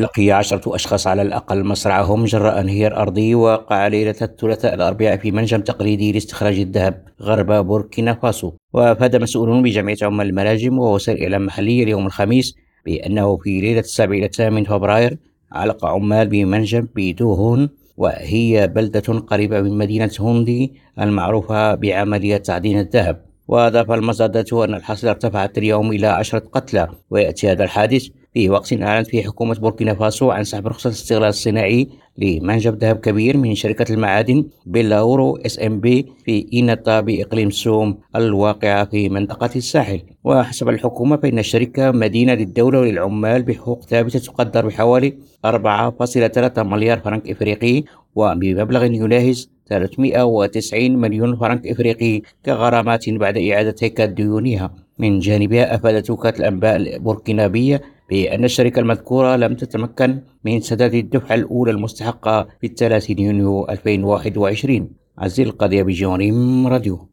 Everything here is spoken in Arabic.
لقي عشرة أشخاص على الأقل مصرعهم جراء انهيار أرضي وقع ليلة الثلاثاء الأربعاء في منجم تقليدي لاستخراج الذهب غرب بوركينا فاسو. وأفاد مسؤول بجمعية عمال المناجم ووسائل إعلام محلية اليوم الخميس بأنه في ليلة السابع إلى الثامن فبراير علق عمال بمنجم بيدوهون وهي بلدة قريبة من مدينة هوندي المعروفة بعملية تعدين الذهب. وأضاف المصادة أن الحصيلة ارتفعت اليوم إلى عشرة قتلى. ويأتي هذا الحادث في وقت أعلنت فيه حكومة بوركينا فاسو عن سحب رخصة الاستغلال الصناعي لمنجم ذهب كبير من شركة المعادن بيلاورو SMB في إيناتا بإقليم سوم الواقعة في منطقة الساحل. وحسب الحكومة فإن الشركة مدينة للدولة وللعمال بحقوق ثابتة تقدر بحوالي 4.3 مليار فرنك إفريقي وبمبلغ يناهز 390 مليون فرنك إفريقي كغرامات بعد إعادة هيكلة ديونها. من جانبها أفادت وكالة الأنباء البوركينابية بأن الشركة المذكورة لم تتمكن من سداد الدفعة الأولى المستحقة في الثلاثين يونيو 2021 عزيز القضية بجونيم راديو.